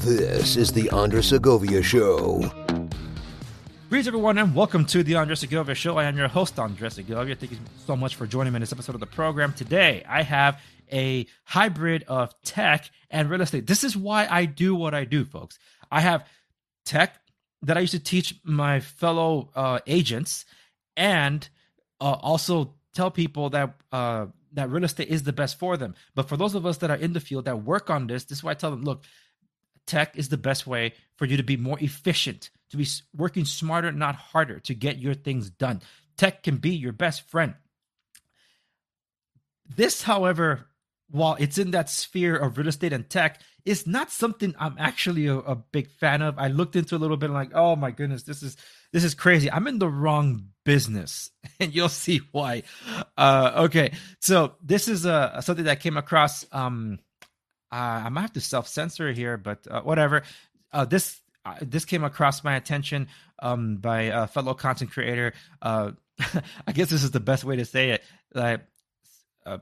This is the Andres Segovia Show. Greetings, everyone, and welcome to the Andres Segovia Show. I am your host, Andres Segovia. Thank you so much for joining me in this episode of the program. Today, I have a hybrid of tech and real estate. This is why I do what I do, folks. I have tech that I used to teach my fellow uh, agents, and uh, also tell people that uh, that real estate is the best for them. But for those of us that are in the field that work on this, this is why I tell them, look, tech is the best way for you to be more efficient, to be working smarter, not harder, to get your things done. Tech can be your best friend. This, however, while it's in that sphere of real estate and tech, is not something I'm actually a, a big fan of. I looked into a little bit, like, oh my goodness, this is this is crazy. I'm in the wrong business, and you'll see why. Uh, okay, so this is uh, something that came across. Um, uh, I might have to self censor here, but uh, whatever. Uh, this uh, this came across my attention um, by a fellow content creator. Uh, I guess this is the best way to say it. Like, uh,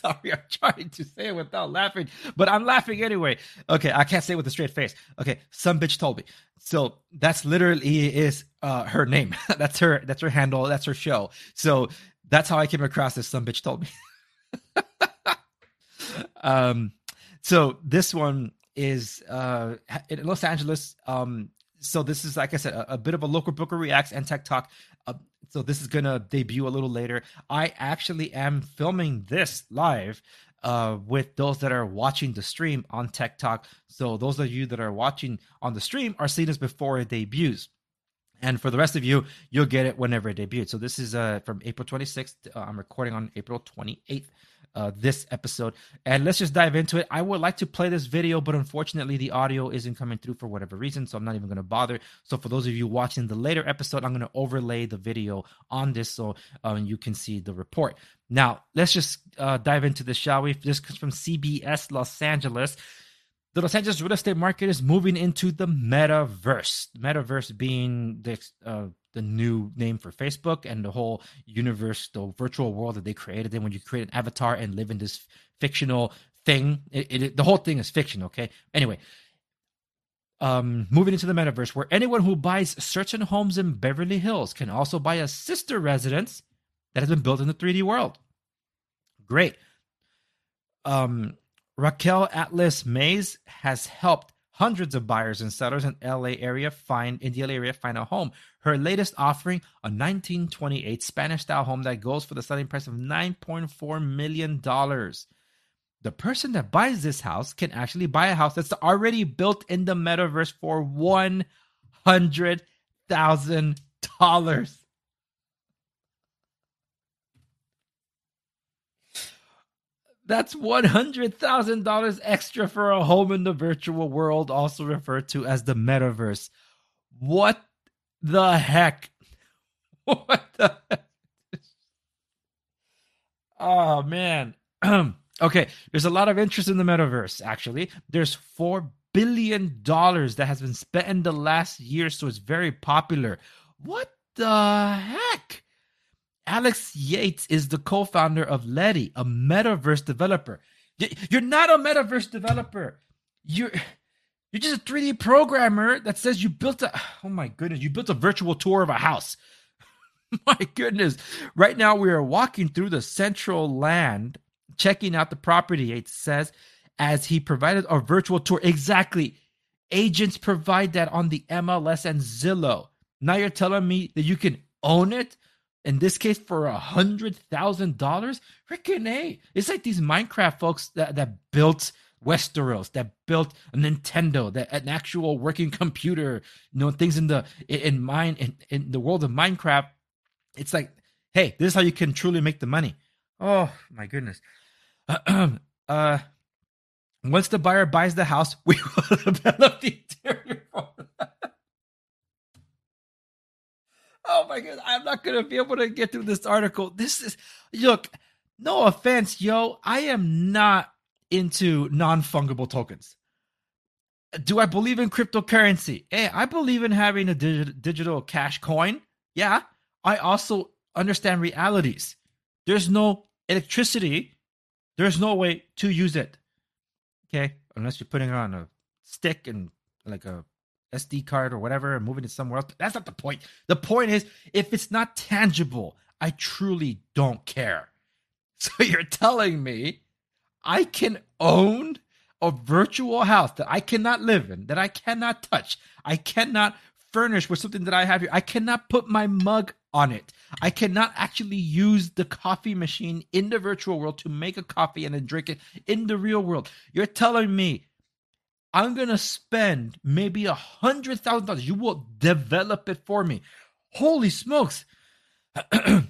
sorry, I'm trying to say it without laughing, but I'm laughing anyway. Okay, I can't say it with a straight face. Okay, some bitch told me. So that's literally is uh, her name. that's her. That's her handle. That's her show. So that's how I came across this. Some bitch told me. um, so this one is uh, in Los Angeles. Um, so this is like I said, a, a bit of a local broker reacts and tech talk. So this is gonna debut a little later. I actually am filming this live uh, with those that are watching the stream on Tech Talk. So those of you that are watching on the stream are seeing this before it debuts. And for the rest of you, you'll get it whenever it debuts. So this is uh, from April 26th. Uh, I'm recording on April 28th uh, this episode. And let's just dive into it. I would like to play this video, but unfortunately, the audio isn't coming through for whatever reason. So I'm not even going to bother. So for those of you watching the later episode, I'm going to overlay the video on this so um, you can see the report. Now, let's just uh, dive into this, shall we? This comes from CBS Los Angeles. The Los Angeles real estate market is moving into the metaverse. Metaverse being the uh, the new name for Facebook and the whole universe, the virtual world that they created. Then when you create an avatar and live in this fictional thing, it, it, the whole thing is fiction. Okay. Anyway, um, moving into the metaverse, where anyone who buys certain homes in Beverly Hills can also buy a sister residence that has been built in the 3D world. Great. Um, Raquel Atlas Mays has helped hundreds of buyers and sellers in LA area find in the LA area find a home. Her latest offering, a 1928 Spanish style home that goes for the selling price of 9.4 million dollars. The person that buys this house can actually buy a house that's already built in the metaverse for one hundred thousand dollars. That's $100,000 extra for a home in the virtual world, also referred to as the metaverse. What the heck? What the heck? Oh, man. okay, there's a lot of interest in the metaverse, actually. There's $4 billion that has been spent in the last year, so it's very popular. What the heck? Alex Yates is the co-founder of Letty, a metaverse developer. You're not a metaverse developer. You're you're just a 3D programmer that says you built a oh my goodness, you built a virtual tour of a house. my goodness. Right now we are walking through Decentraland, checking out the property, it says, as he provided a virtual tour. Exactly. Agents provide that on the MLS and Zillow. Now you're telling me that you can own it? In this case for a hundred thousand dollars? Freaking a. It's like these minecraft folks that, that built westeros that built a nintendo that an actual working computer you know things in the in mine in, in the world of minecraft. It's like hey this is how you can truly make the money. Oh my goodness. Uh once the buyer buys the house we will develop the interior oh my god, I'm not gonna be able to get through this article. This is look, no offense, yo, I am not into non-fungible tokens. Do I believe in cryptocurrency? Hey, I believe in having a dig- digital cash coin. Yeah, I also understand realities. There's no electricity, there's no way to use it. Okay, unless you're putting it on a stick and like a SD card or whatever and moving it somewhere else. That's not the point. The point is, if it's not tangible, I truly don't care. So you're telling me I can own a virtual house that I cannot live in, that I cannot touch, I cannot furnish with something that I have here. I cannot put my mug on it. I cannot actually use the coffee machine in the virtual world to make a coffee and then drink it in the real world. You're telling me I'm gonna spend maybe a hundred thousand dollars. You will develop it for me. Holy smokes!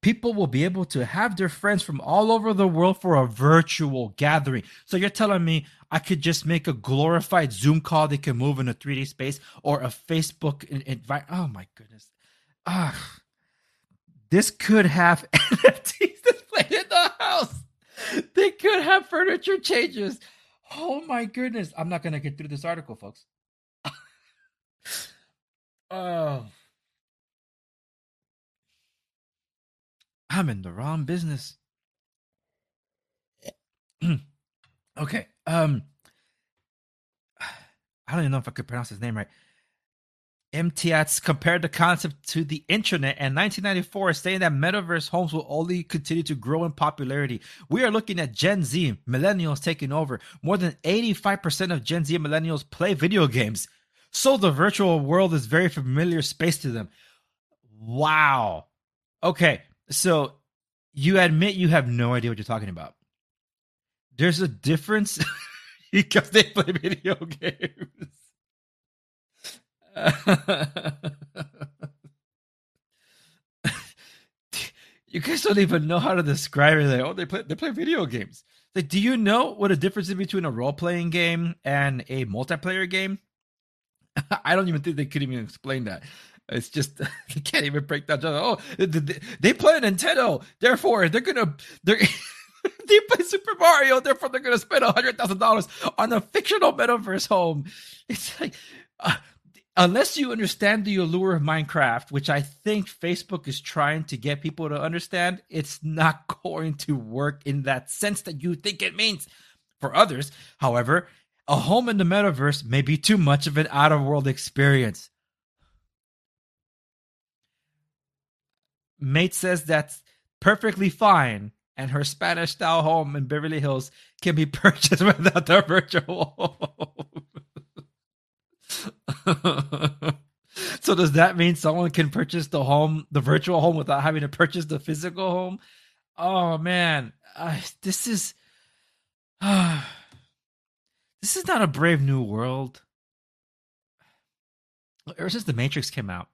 people will be able to have their friends from all over the world for a virtual gathering. So you're telling me I could just make a glorified Zoom call they can move in a 3D space or a Facebook invite. Oh my goodness. Ah, this could have NFTs displayed in the house. They could have furniture changes. Oh my goodness. I'm not going to get through this article, folks. oh. I'm in the wrong business. okay. Um I don't even know if I could pronounce his name right. Emtiaz compared the concept to the internet and 1994 saying that metaverse homes will only continue to grow in popularity. We are looking at Gen Z, millennials taking over. More than 85% of Gen Z millennials play video games. So the virtual world is very familiar space to them. Wow. Okay. So you admit you have no idea what you're talking about. There's a difference because they play video games. you guys don't even know how to describe it. Like, oh, they play they play video games. Like, do you know what a difference is between a role playing game and a multiplayer game? I don't even think they could even explain that. It's just they can't even break down. Oh, they play Nintendo, therefore they're gonna they're they play Super Mario, therefore they're gonna spend hundred thousand dollars on a fictional metaverse home. It's like. Uh, unless you understand the allure of Minecraft, which I think Facebook is trying to get people to understand, it's not going to work in that sense that you think it means. For others, however, a home in the metaverse may be too much of an out of world experience. Mate says that's perfectly fine, and her Spanish style home in Beverly Hills can be purchased without the virtual home. so does that mean someone can purchase the home, the virtual home, without having to purchase the physical home? Oh man, uh, this is uh, this is not a brave new world. Ever since the Matrix came out,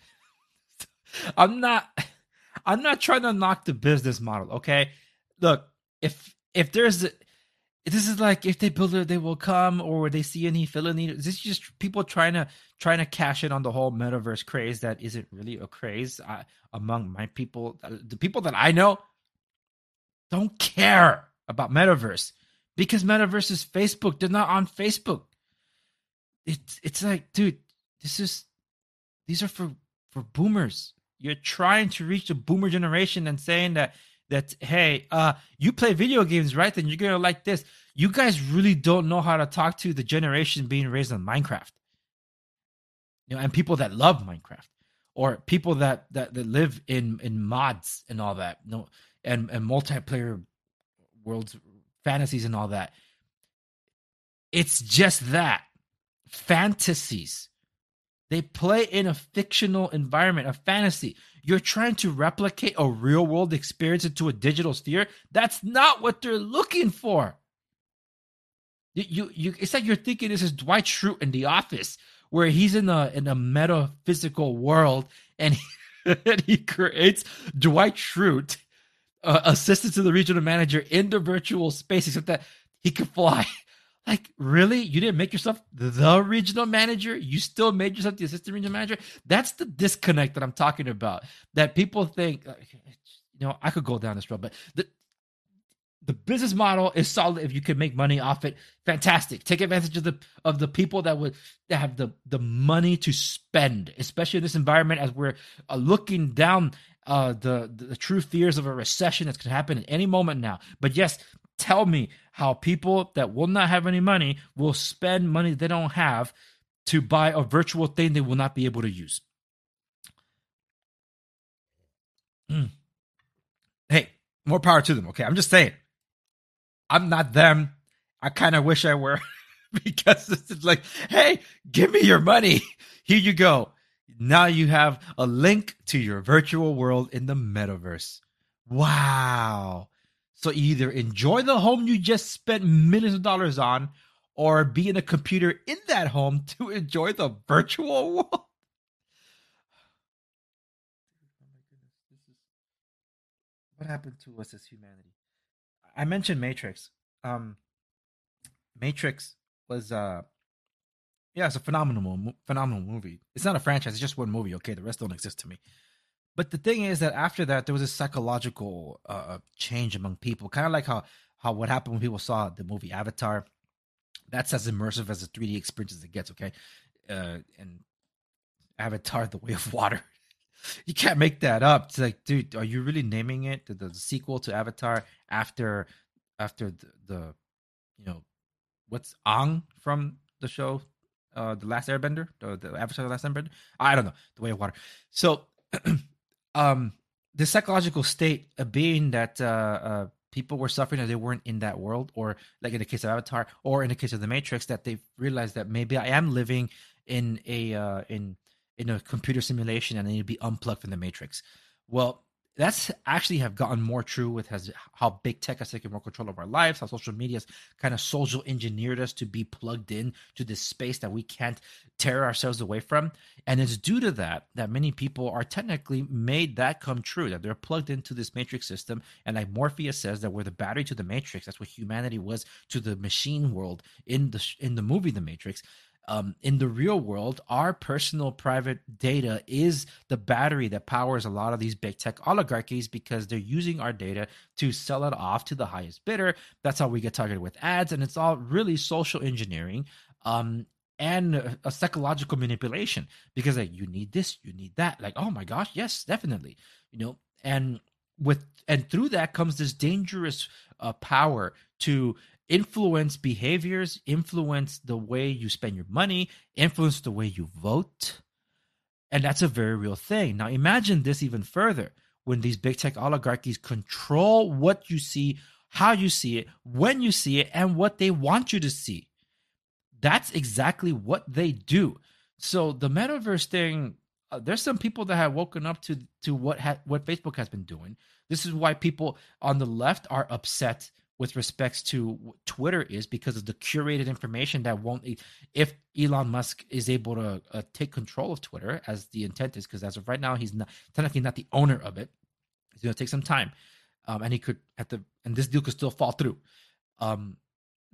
I'm not I'm not trying to knock the business model, okay? Look, if if there's this is like if they build it, they will come, or they see any villainy. This is just people trying to trying to cash in on the whole metaverse craze that isn't really a craze uh, among my people. Uh, the people that I know don't care about metaverse because metaverse is Facebook. They're not on Facebook. It's it's like, dude, this is these are for for boomers you're trying to reach the boomer generation and saying that that hey, uh, you play video games, right? Then you're gonna like this. You guys really don't know how to talk to the generation being raised on Minecraft. You know, and people that love Minecraft or people that that, that live in in mods and all that. You know, and and multiplayer worlds fantasies and all that. It's just that fantasies they play in a fictional environment, a fantasy. You're trying to replicate a real world experience into a digital sphere. That's not what they're looking for. You, you, it's like you're thinking this is Dwight Schrute in The Office, where he's in a in a metaphysical world and he, and he creates Dwight Schrute, uh, assistant to the regional manager in the virtual space, except that he can fly like, really? You didn't make yourself the regional manager? You still made yourself the assistant regional manager? That's the disconnect that I'm talking about. That people think, you know, I could go down this road, but the, the business model is solid if you can make money off it fantastic take advantage of the of the people that would that have the the money to spend especially in this environment as we're uh, looking down uh, the, the true fears of a recession that's going to happen at any moment now. But yes, tell me how people that will not have any money will spend money they don't have to buy a virtual thing they will not be able to use. Mm. Hey, more power to them. Okay, I'm just saying. I'm not them. I kind of wish I were because it's like, hey, give me your money. Here you go. Now you have a link to your virtual world in the metaverse. Wow. So either enjoy the home you just spent millions of dollars on or be in a computer in that home to enjoy the virtual world. What happened to us as humanity? I mentioned Matrix. Um Matrix was uh yeah, it's a phenomenal phenomenal movie. It's not a franchise, it's just one movie, okay? The rest don't exist to me. But the thing is that after that there was a psychological uh, uh change among people, kind of like how how what happened when people saw the movie Avatar. That's as immersive as a 3D experience as it gets, okay? Uh and Avatar the Way of Water. you can't make that up. It's like, dude, are you really naming it the, the sequel to Avatar after after the, the you know what's Aang from the show, uh, the Last Airbender, the, the Avatar, the Last Airbender. I don't know the Way of Water. So, um, the psychological state of being that uh, uh, people were suffering that they weren't in that world, or like in the case of Avatar, or in the case of the Matrix, that they realized that maybe I am living in a uh, in in a computer simulation and I need to be unplugged from the Matrix. Well, that's actually have gotten more true with has how big tech has taken more control of our lives, how social media has kind of social engineered us to be plugged in to this space that we can't tear ourselves away from. And it's due to that that many people are technically made that come true, that they're plugged into this matrix system. And like Morpheus says that we're the battery to the matrix. That's what humanity was to the machine world in the in the movie The Matrix um, in the real world, our personal private data is the battery that powers a lot of these big tech oligarchies because they're using our data to sell it off to the highest bidder. That's how we get targeted with ads, and it's all really social engineering. Um, and a, psychological manipulation because like you need this you need that like oh my gosh yes definitely you know and with and through that comes this dangerous uh, power to influence behaviors, influence the way you spend your money, influence the way you vote. And that's a very real thing. Now, imagine this even further when these big tech oligarchies control what you see, how you see it, when you see it, and what they want you to see. That's exactly what they do. So the metaverse thing, uh, there's some people that have woken up to to what ha- what Facebook has been doing. This is why people on the left are upset with respects to Twitter is because of the curated information that won't. If Elon Musk is able to uh, take control of Twitter, as the intent is, because as of right now he's not technically not the owner of it. It's going to take some time, um, and he could at the and this deal could still fall through. Um,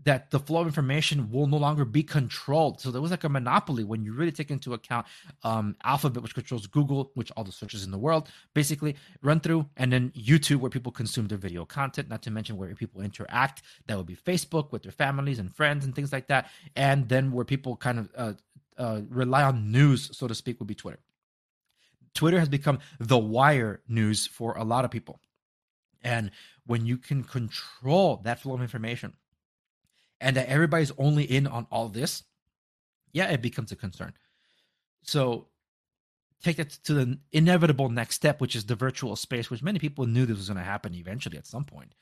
that the flow of information will no longer be controlled. So there was like a monopoly when you really take into account um, Alphabet, which controls Google, which all the searches in the world basically run through, and then YouTube, where people consume their video content, not to mention where people interact. That would be Facebook with their families and friends and things like that. And then where people kind of uh, uh, rely on news, so to speak, would be Twitter. Twitter has become the wire news for a lot of people. And when you can control that flow of information, and that everybody's only in on all this, yeah, it becomes a concern. So take it to the inevitable next step, which is the virtual space, which many people knew this was going to happen eventually at some point.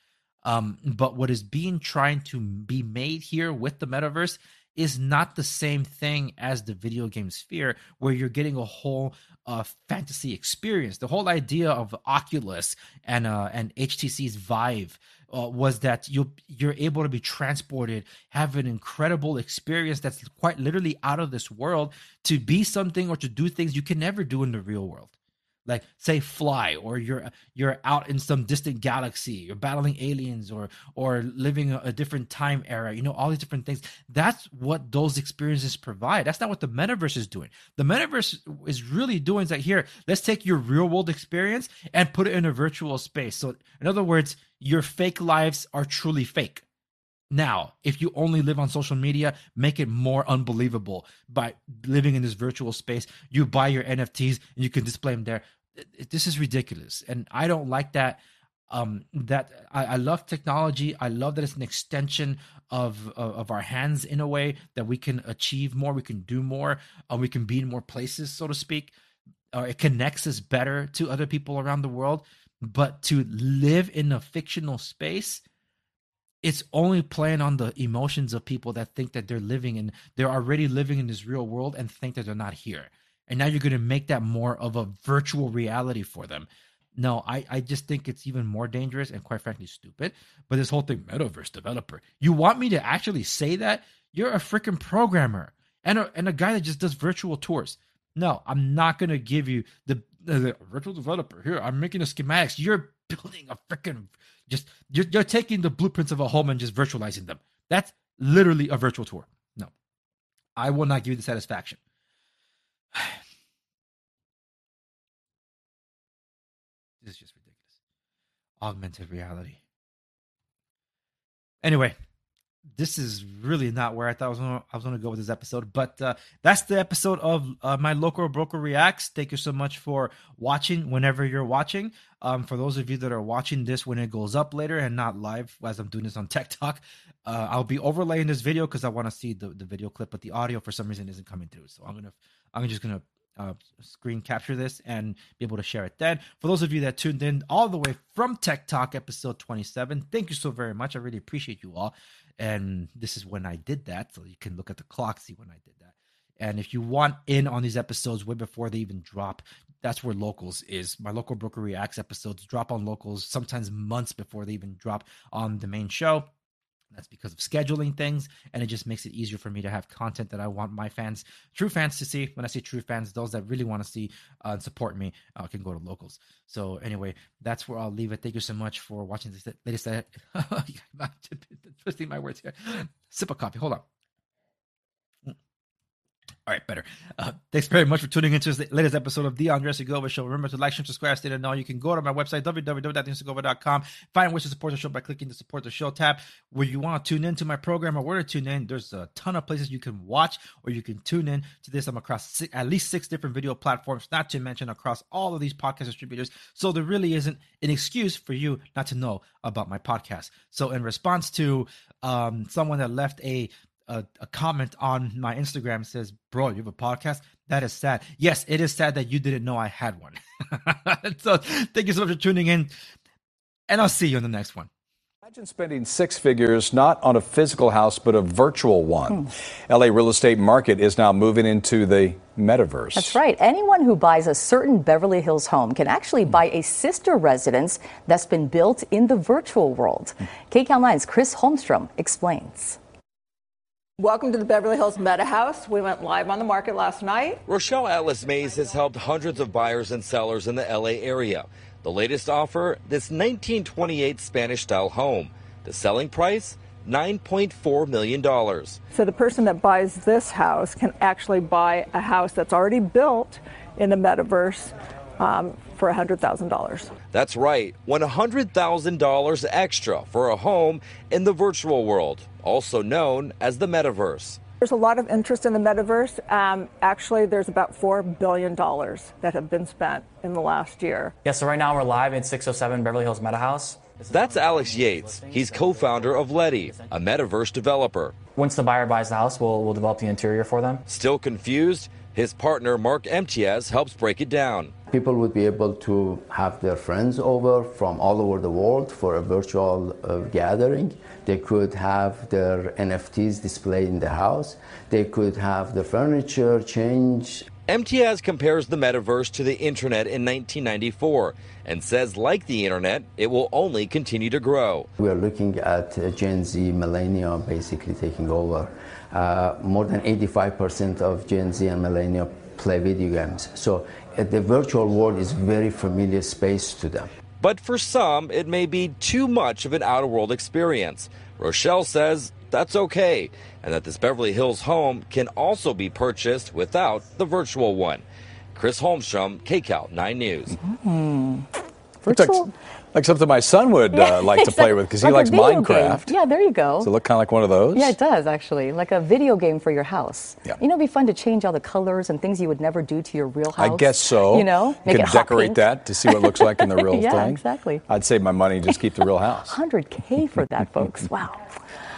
Um, but what is being trying to be made here with the metaverse is not the same thing as the video game sphere, where you're getting a whole uh, fantasy experience. The whole idea of Oculus and uh, and HTC's Vive uh, was that you you're able to be transported, have an incredible experience that's quite literally out of this world, to be something or to do things you can never do in the real world like say fly or you're you're out in some distant galaxy you're battling aliens or or living a, a, different time era you know all these different things. That's what those experiences provide. That's not what the metaverse is doing. The metaverse is really doing is like here let's take your real world experience and put it in a virtual space. So in other words your fake lives are truly fake now, if you only live on social media, make it more unbelievable by living in this virtual space. You buy your NFTs and you can display them there. this is ridiculous, and I don't like that. Um, that I, I love technology. I love that it's an extension of, of, of our hands in a way that we can achieve more, we can do more, uh, we can be in more places, so to speak. Or uh, it connects us better to other people around the world. But to live in a fictional space, it's only playing on the emotions of people that think that they're living and they're already living in this real world and think that they're not here. And now you're going to make that more of a virtual reality for them. No, I, I just think it's even more dangerous and quite frankly stupid. But this whole thing, metaverse developer, you want me to actually say that? You're a freaking programmer and a, and a guy that just does virtual tours. No, I'm not going to give you the, virtual developer. Here, I'm making a schematics. You're building a freaking just you're, you're taking the blueprints of a home and just virtualizing them. That's literally a virtual tour. No, I will not give you the satisfaction. this is just ridiculous. Augmented reality. Anyway, this is really not where I thought I was gonna, I was going to go with this episode, but uh, that's the episode of uh, my local broker reacts. Thank you so much for watching. Whenever you're watching, um, for those of you that are watching this when it goes up later and not live, as I'm doing this on Talk, uh, I'll be overlaying this video because I want to see the, the video clip, but the audio for some reason isn't coming through. So I'm gonna I'm just gonna uh, screen capture this and be able to share it then. For those of you that tuned in all the way from Tech Talk episode 27, thank you so very much. I really appreciate you all. And this is when I did that. So you can look at the clock, see when I did that. And if you want in on these episodes way before they even drop, that's where locals is. My local broker reacts episodes drop on locals sometimes months before they even drop on the main show. That's because of scheduling things, and it just makes it easier for me to have content that I want my fans, true fans, to see. When I say true fans, those that really want to see uh, and support me uh, can go to locals. So anyway, that's where I'll leave it. Thank you so much for watching this latest. twisting my words here. Sip a coffee. Hold on. All right, better. Uh, thanks very much for tuning into the latest episode of the Andres Segovia Show. Remember to like, share, subscribe, stay to know. You can go to my website, www.andressegovia.com. Find ways to support the show by clicking the support the show tab. Where you want to tune into my program or where to tune in, there's a ton of places you can watch or you can tune in to this. I'm across six, at least six different video platforms, not to mention across all of these podcast distributors. So there really isn't an excuse for you not to know about my podcast. So in response to um, someone that left a a, a, comment on my Instagram says, "Bro, you have a podcast." That is sad. Yes, it is sad that you didn't know I had one. so, thank you so much for tuning in, and I'll see you on the next one. Imagine spending six figures not on a physical house but a virtual one. Hmm. LA real estate market is now moving into the metaverse. That's right. Anyone who buys a certain Beverly Hills home can actually buy a sister residence that's been built in the virtual world. Hmm. KCAL 9's Chris Holmstrom explains. Welcome to the Beverly Hills Meta House. We went live on the market last night. Rochelle Atlas Maize has helped hundreds of buyers and sellers in the LA area. The latest offer this 1928 Spanish style home. The selling price $9.4 million. So the person that buys this house can actually buy a house that's already built in the metaverse um, for $100,000. That's right, $100,000 extra for a home in the virtual world, also known as the metaverse. There's a lot of interest in the metaverse. Um, actually, there's about $4 billion that have been spent in the last year. Yeah, so right now we're live in 607 Beverly Hills Meta House. That's Alex Yates. He's co founder of Letty, a metaverse developer. Once the buyer buys the house, we'll, we'll develop the interior for them. Still confused? His partner, Mark Emtiaz, helps break it down. People would be able to have their friends over from all over the world for a virtual uh, gathering. They could have their NFTs displayed in the house. They could have the furniture change. Emtiaz compares the metaverse to the internet in 1994 and says, like the internet, it will only continue to grow. We're looking at uh, Gen Z, millennial basically taking over. Uh, more than 85% of Gen Z and millennial play video games. So the virtual world is very familiar space to them. But for some, it may be too much of an outer world experience. Rochelle says that's okay, and that this Beverly Hills home can also be purchased without the virtual one. Chris Holmstrom, KCAL 9 News. Mm-hmm. Virtual, Like something my son would uh, like to play with because he Like likes video game. Minecraft. Yeah, there you go. Does it look kind of like one of those? Yeah, it does actually. Like a video game for your house. Yeah. You know, it'd be fun to change all the colors and things you would never do to your real house. I guess so. You know, you it decorate that to see what it looks like in the real Yeah, thing. exactly. I'd save my money and just keep the real house. 100K for that, folks. Wow.